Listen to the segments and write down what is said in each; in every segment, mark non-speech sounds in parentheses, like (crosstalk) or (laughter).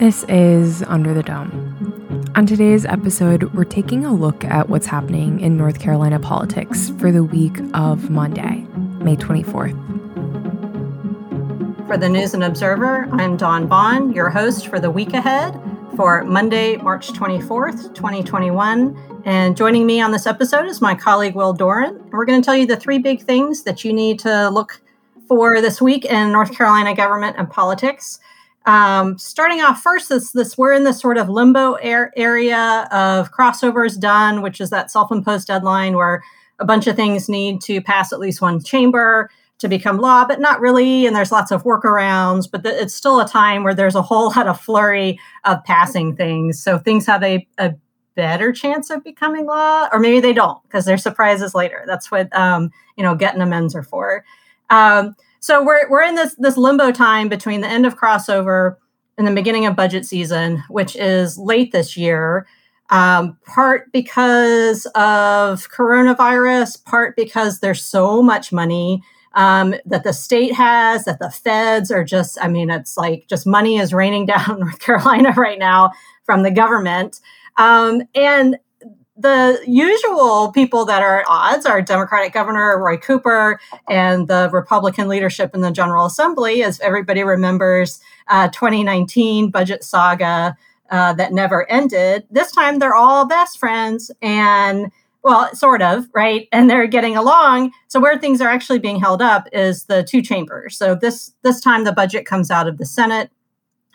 This is Under the Dome. On today's episode, we're taking a look at what's happening in North Carolina politics for the week of Monday, May 24th. For the News and Observer, I'm Dawn Vaughan, your host for the week ahead for Monday, March 24th, 2021. And joining me on this episode is my colleague Will Doran. We're going to tell you the three big things that you need to look for this week in North Carolina government and politics. Um, starting off first, this, this we're in this sort of limbo air area of crossovers done, which is that self-imposed deadline where a bunch of things need to pass at least one chamber to become law, but not really. And there's lots of workarounds, but it's still a time where there's a whole lot of flurry of passing things. So things have a, a better chance of becoming law, or maybe they don't because there's surprises later. That's what um, you know gut and amends are for. Um, so we're we're in this this limbo time between the end of crossover and the beginning of budget season, which is late this year. Um, part because of coronavirus, part because there's so much money um, that the state has, that the feds are just, I mean, it's like just money is raining (laughs) down North Carolina right now from the government. Um, and the usual people that are at odds are Democratic Governor Roy Cooper and the Republican leadership in the General Assembly, as everybody remembers uh, 2019 budget saga uh, that never ended. This time they're all best friends and well, sort of, right? (laughs) And they're getting along. So where things are actually being held up is the two chambers. So this this time the budget comes out of the Senate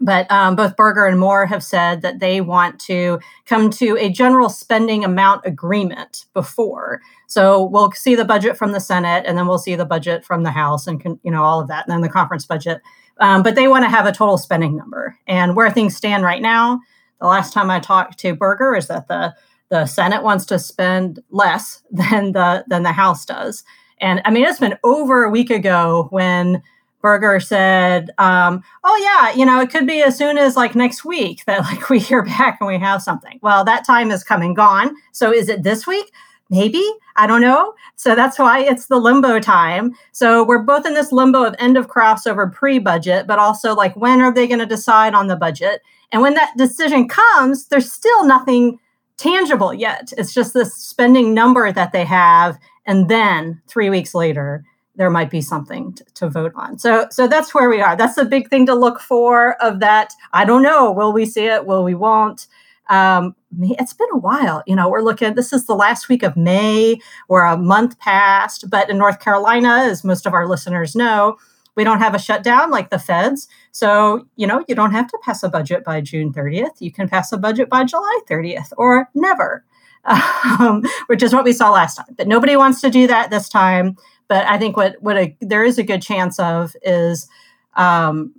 but um, both Berger and Moore have said that they want to come to a general spending amount agreement before. So we'll see the budget from the Senate, and then we'll see the budget from the House, and you know all of that, and then the conference budget. Um, but they want to have a total spending number. And where things stand right now, the last time I talked to Berger is that the the Senate wants to spend less (laughs) than the than the House does. And I mean, it's been over a week ago when Berger said, um, "Oh yeah, you know, it could be as soon as like next week that (laughs) like we hear back and we have something." Well, that time is coming gone. So is it this week? Maybe I don't know. So that's why it's the limbo time. So we're both in this limbo of end of crossover pre-budget, but also like when are they going to decide on the budget? And when that decision comes, there's still nothing tangible yet. It's just this spending number that they have, and then three weeks later there might be something to, to, vote on. So so that's where we are. That's the big thing to look for of that. I don't know. Will we see it? Will we won't? Um, it's been a while. You know, we're looking, this is the last week of May. We're a month past, but in North Carolina, as most of our listeners know, we don't have a shutdown like the feds. So, you know, you don't have to pass a budget by June 30th. You can pass a budget by July 30th or never, (laughs) um, which is what we saw last time. But nobody wants to do that this time. But I think what what a, there is a good chance of is, um,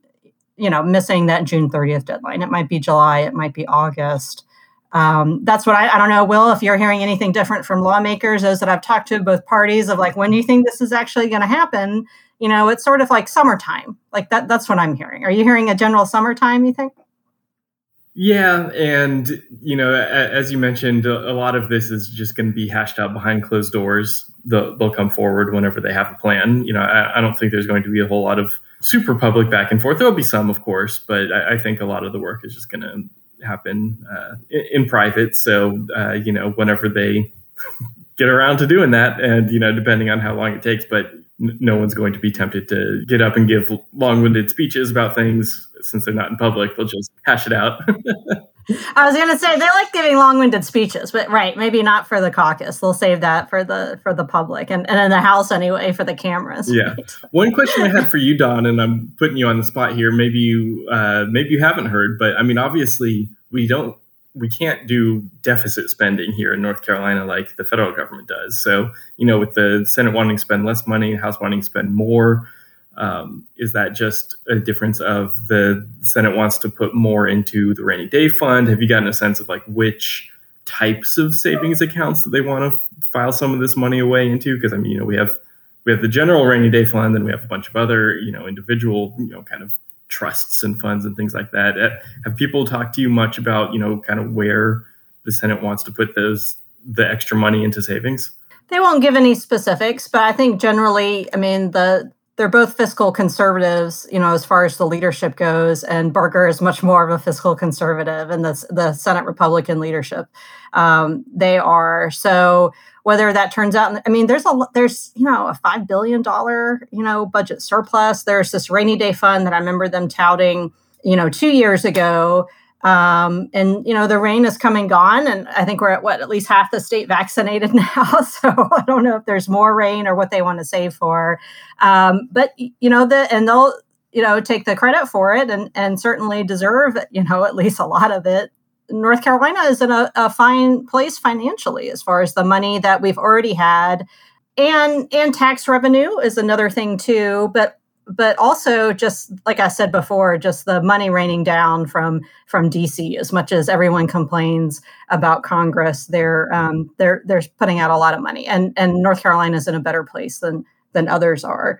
you know, missing that June 30th deadline. It might be July. It might be August. Um, that's what I, I don't know, Will, if you're hearing anything different from lawmakers, those that I've talked to, both parties, of like, when do you think this is actually going to happen? You know, it's sort of like summertime. Like that, that's what I'm hearing. Are you hearing a general summertime, you think? Yeah, and you know, as you mentioned, a lot of this is just going to be hashed out behind closed doors. They'll, come forward whenever they have a plan. You know, I, don't think there's going to be a whole lot of super public back and forth. There'll be some, of course, but I, think a lot of the work is just going to happen uh, in, in, private. So, uh, you know, whenever they (laughs) get around to doing that, and you know, depending on how long it takes, but no one's going to be tempted to get up and give long-winded speeches about things since they're not in public. They'll just hash it out. (laughs) I was going to say they like giving long-winded speeches but right maybe not for the caucus. They'll save that for the for the public and, and in the house anyway for the cameras yeah. right? (laughs) one question i had for you Dawn and i'm putting you on the spot here maybe you uh, maybe you haven't heard but i mean obviously we don't we can't do deficit spending here in North Carolina like the federal government does. So, you know, with the Senate wanting to spend less money, House wanting to spend more, um, is that just a difference of the Senate wants to put more into the rainy day fund? Have you gotten a sense of like which types of savings accounts that they want to file some of this money away into? Because I mean, you know, we have we have the general rainy day fund, and we have a bunch of other, you know, individual, you know, kind of trusts and funds and things like that. Uh, have people talked to you much about, you know, kind of where the Senate wants to put those the extra money into savings? They won't give any specifics, but I think generally, I mean, the they're both fiscal conservatives, you know, as far as the leadership goes, and Berger is much more of a fiscal conservative in the the Senate Republican leadership. Um, they are so whether that turns out i mean there's a there's you know a five billion dollar you know budget surplus. There's this rainy day fund that i remember them touting you know two years ago. Um, and you know the rain is coming gone and i think we're at what at least half the state vaccinated (laughs) now. So i don't know if there's more rain or what they want to save for. Um, but you know the and they'll you know take the credit for it and and certainly deserve you know at least a lot of it North Carolina is in a, a fine place financially as far as the money that we've already had. And and tax revenue is another thing too but but also just like i said before just the money raining down from from dc as much as everyone complains about congress they're um, they're they're putting out a lot of money. And and north carolina is in a better place than than others are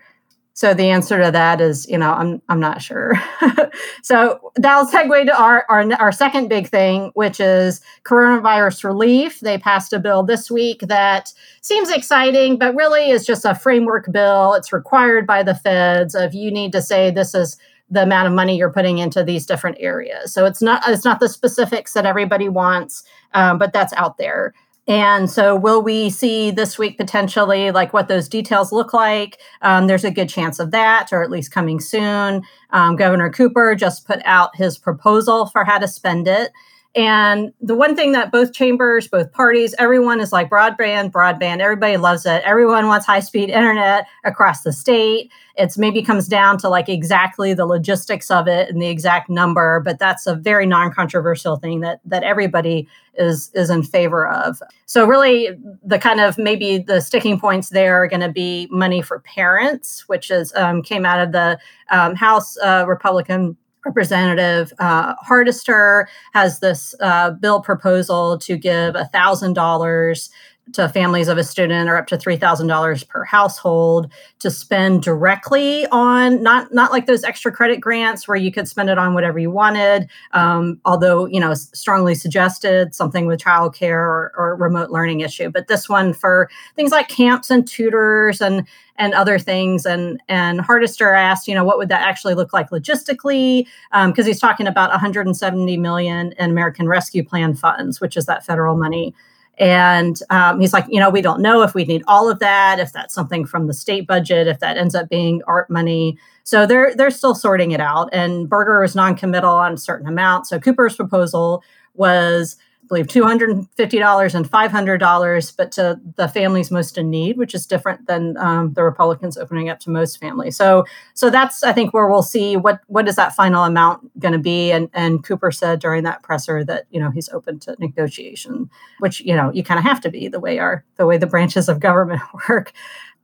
so the answer to that is, you know, I'm I'm not sure. (laughs) so that'll segue to our, our our second big thing, which is coronavirus relief. They passed a bill this week that seems exciting, but really is just a framework bill. It's required by the feds of you need to say this is the amount of money you're putting into these different areas. So it's not it's not the specifics that everybody wants, um, but that's out there. And so, will we see this week potentially like what those details look like? Um, there's a good chance of that, or at least coming soon. Um, Governor Cooper just put out his proposal for how to spend it. And the one thing that both chambers, both parties, everyone is like broadband, broadband. Everybody loves it. Everyone wants high speed internet across the state. It's maybe comes down to like exactly the logistics of it and the exact number, but that's a very non controversial thing that that everybody is is in favor of. So really, the kind of maybe the sticking points there are going to be money for parents, which is um, came out of the um, House uh, Republican Representative uh, Hardister has this uh, bill proposal to give $1,000 to families of a student or up to $3000 per household to spend directly on not not like those extra credit grants where you could spend it on whatever you wanted um, although you know strongly suggested something with childcare or, or remote learning issue. But this one for things like camps and tutors and and other things. And and hardister asked you know what would that actually look like logistically? Because um, he's talking about 170 million in american rescue plan funds which is that federal money and um, he's like, you know, we don't know if we need all of that, if that's something from the state budget, if that ends up being art money. So they're they're still sorting it out. And Berger is non-committal on a certain amount. So Cooper's proposal was believe $250 and $500, but to the families most in need, which is different than um, the Republicans opening up to most families. So, so that's I think where we'll see what what is that final amount going to be. And and Cooper said during that presser that you know he's open to negotiation, which you know you kind of have to be the way our the way the branches of government (laughs) work.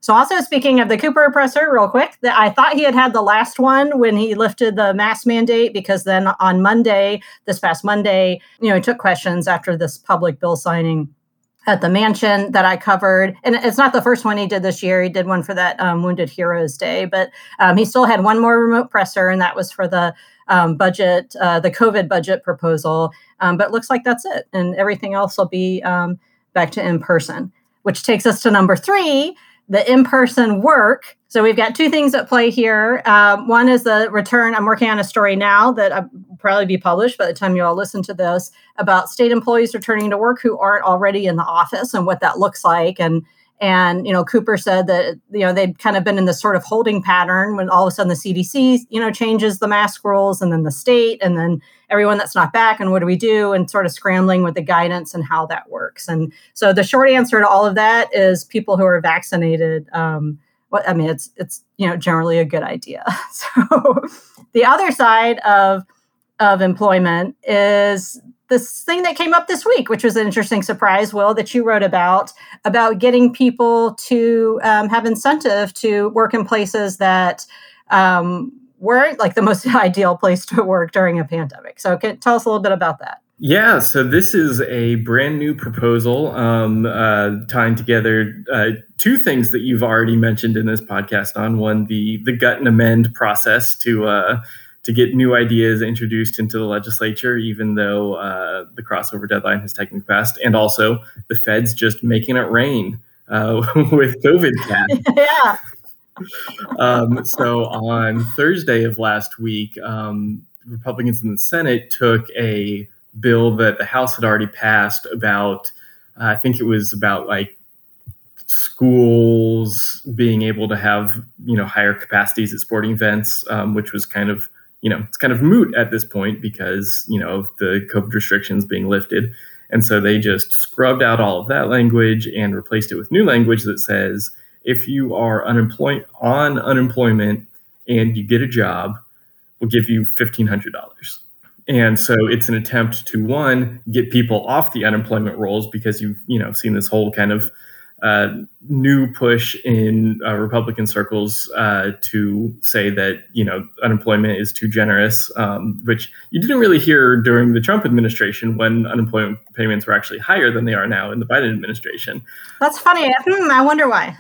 So, also speaking of the Cooper presser, real quick, that I thought he had had the last one when he lifted the mask mandate because then on Monday, this past Monday, you know, he took questions after this public bill signing at the mansion that I covered. And it's not the first one he did this year. He did one for that um, Wounded Heroes Day, but um, he still had one more remote presser, and that was for the um, budget, uh, the COVID budget proposal. Um, but looks like that's it. And everything else will be um, back to in person, which takes us to number three the in person work. So we've got two things at play here. Um, one is the return. I'm working on a story now that will probably be published by the time you all listen to this about state employees returning to work who aren't already in the office and what that looks like. And and you know, Cooper said that you know they'd kind of been in this sort of holding pattern when all of a sudden the CDC you know changes the mask rules, and then the state, and then everyone that's not back, and what do we do? And sort of scrambling with the guidance and how that works. And so the short answer to all of that is people who are vaccinated. Um, what I mean, it's it's you know generally a good idea. (laughs) So the other side of of employment is this thing that came up this week, which was an interesting surprise, Will, that you wrote about, about getting people to um, have incentive to work in places that um, weren't like the most (laughs) ideal place to work during a pandemic. So, can, tell us a little bit about that. Yeah, so this is a brand new proposal um, uh, tying together uh, two things that you've already mentioned in this podcast. On one, the the gut and amend process to uh, to get new ideas introduced into the legislature, even though uh, the crossover deadline has technically passed, and also the feds just making it rain uh, (laughs) with COVID (laughs) yeah. um, so on Thursday of last week, um, Republicans in the Senate took a bill that the House had already passed about, uh, I think it was about like schools being able to have you know higher capacities at sporting events, um, which was kind of you know it's kind of moot at this point because you know of the COVID restrictions being lifted, and so they just scrubbed out all of that language and replaced it with new language that says if you are unemployed on unemployment and you get a job, we'll give you fifteen hundred dollars. And so it's an attempt to one get people off the unemployment rolls because you've you know seen this whole kind of uh, new push in uh, Republican circles uh, to say that you know unemployment is too generous, um, which you didn't really hear during the Trump administration when unemployment payments were actually higher than they are now in the Biden administration. That's funny. Hmm, I wonder why.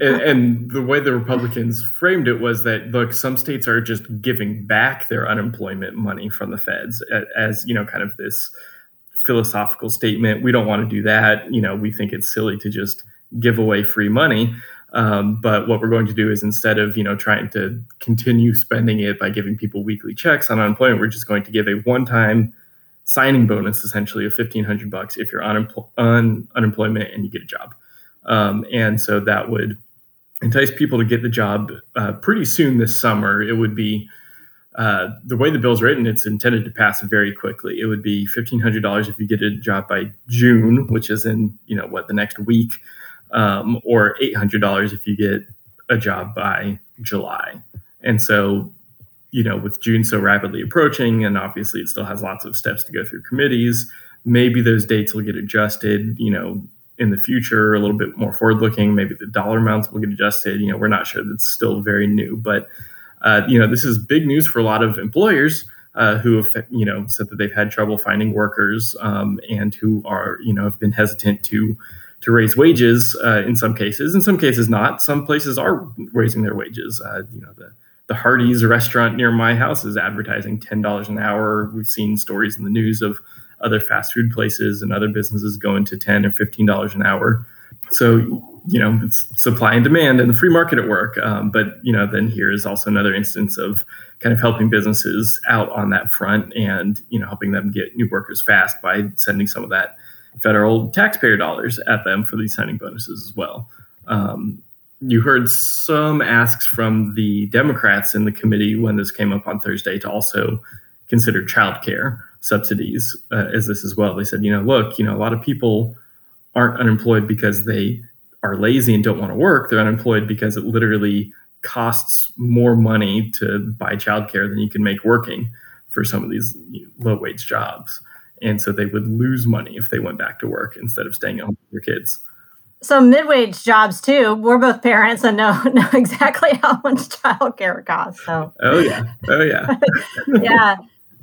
and, and, the way the Republicans framed it was that look, some states are just giving back their unemployment money from the feds as, as you know, kind of this philosophical statement. We don't want to do that. You know, we think it's silly to just give away free money. Um, but what we're going to do is instead of you know trying to continue spending it by giving people weekly checks on unemployment, we're just going to give a one-time signing bonus, essentially of fifteen hundred bucks if you're on, unemployment and you get a job. Um, and so that would entice people to get the job uh, pretty soon this summer. It would be uh, the way the bill's written, it's intended to pass very quickly. It would be fifteen hundred dollars if you get a job by June, which is in you know what the next week, um, or eight hundred dollars if you get a job by July. And so, you know, with June so rapidly approaching, and obviously it still has lots of steps to go through committees, maybe those dates will get adjusted. You know, in the future, a little bit more forward looking. Maybe the dollar amounts will get adjusted. You know, we're not sure. That's still very new, but uh, you know, this is big news for a lot of employers uh, who have, you know, said that they've had trouble finding workers um, and who are, you know, have been hesitant to to raise wages uh, in some cases. In some cases, not. Some places are raising their wages. Uh, you know, the the Hardee's restaurant near my house is advertising ten dollars an hour. We've seen stories in the news of other fast food places and other businesses going to ten or fifteen dollars an hour. So you know it's supply and demand and the free market at work. Um, but you know then here is also another instance of kind of helping businesses out on that front and you know helping them get new workers fast by sending some of that federal taxpayer dollars at them for these signing bonuses as well. Um, you heard some asks from the democrats in the committee when this came up on thursday to also consider childcare subsidies uh, as this as well. They said you know look you know a lot of people aren't unemployed because they are lazy and don't want to work, they're unemployed because it literally costs more money to buy childcare than you can make working for some of these low wage jobs. And so they would lose money if they went back to work instead of staying at home with their kids. So mid-wage jobs too. We're both parents and know (laughs) know exactly how much childcare costs. So oh yeah, oh yeah, (laughs) yeah.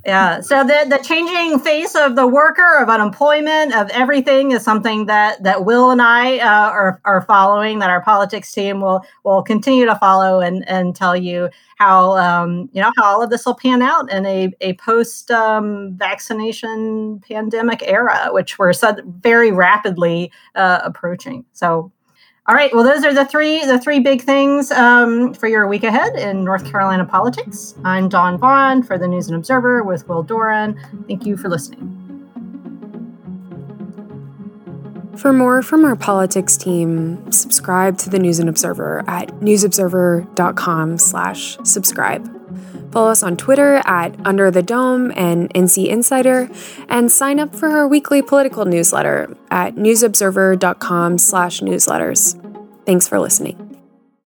Yeah. So the the changing face of the worker, of unemployment, of everything is something that that Will and I uh, are are following. That our politics team will will continue to follow and and tell you how um, you know how all of this will pan out in a a post um, vaccination pandemic era, which we're very rapidly uh, approaching. So all right. Well, those are the three the three big things um, for your week ahead in North Carolina politics. I'm Dawn Vaughan for the News and Observer with Will Doran. Thank you for listening. For more from our politics team, subscribe to the News and Observer at newsobserver.com/subscribe. Follow us on Twitter at Under the Dome and NC Insider, and sign up for our weekly political newsletter at newsobserver.com/newsletters. Thanks for listening.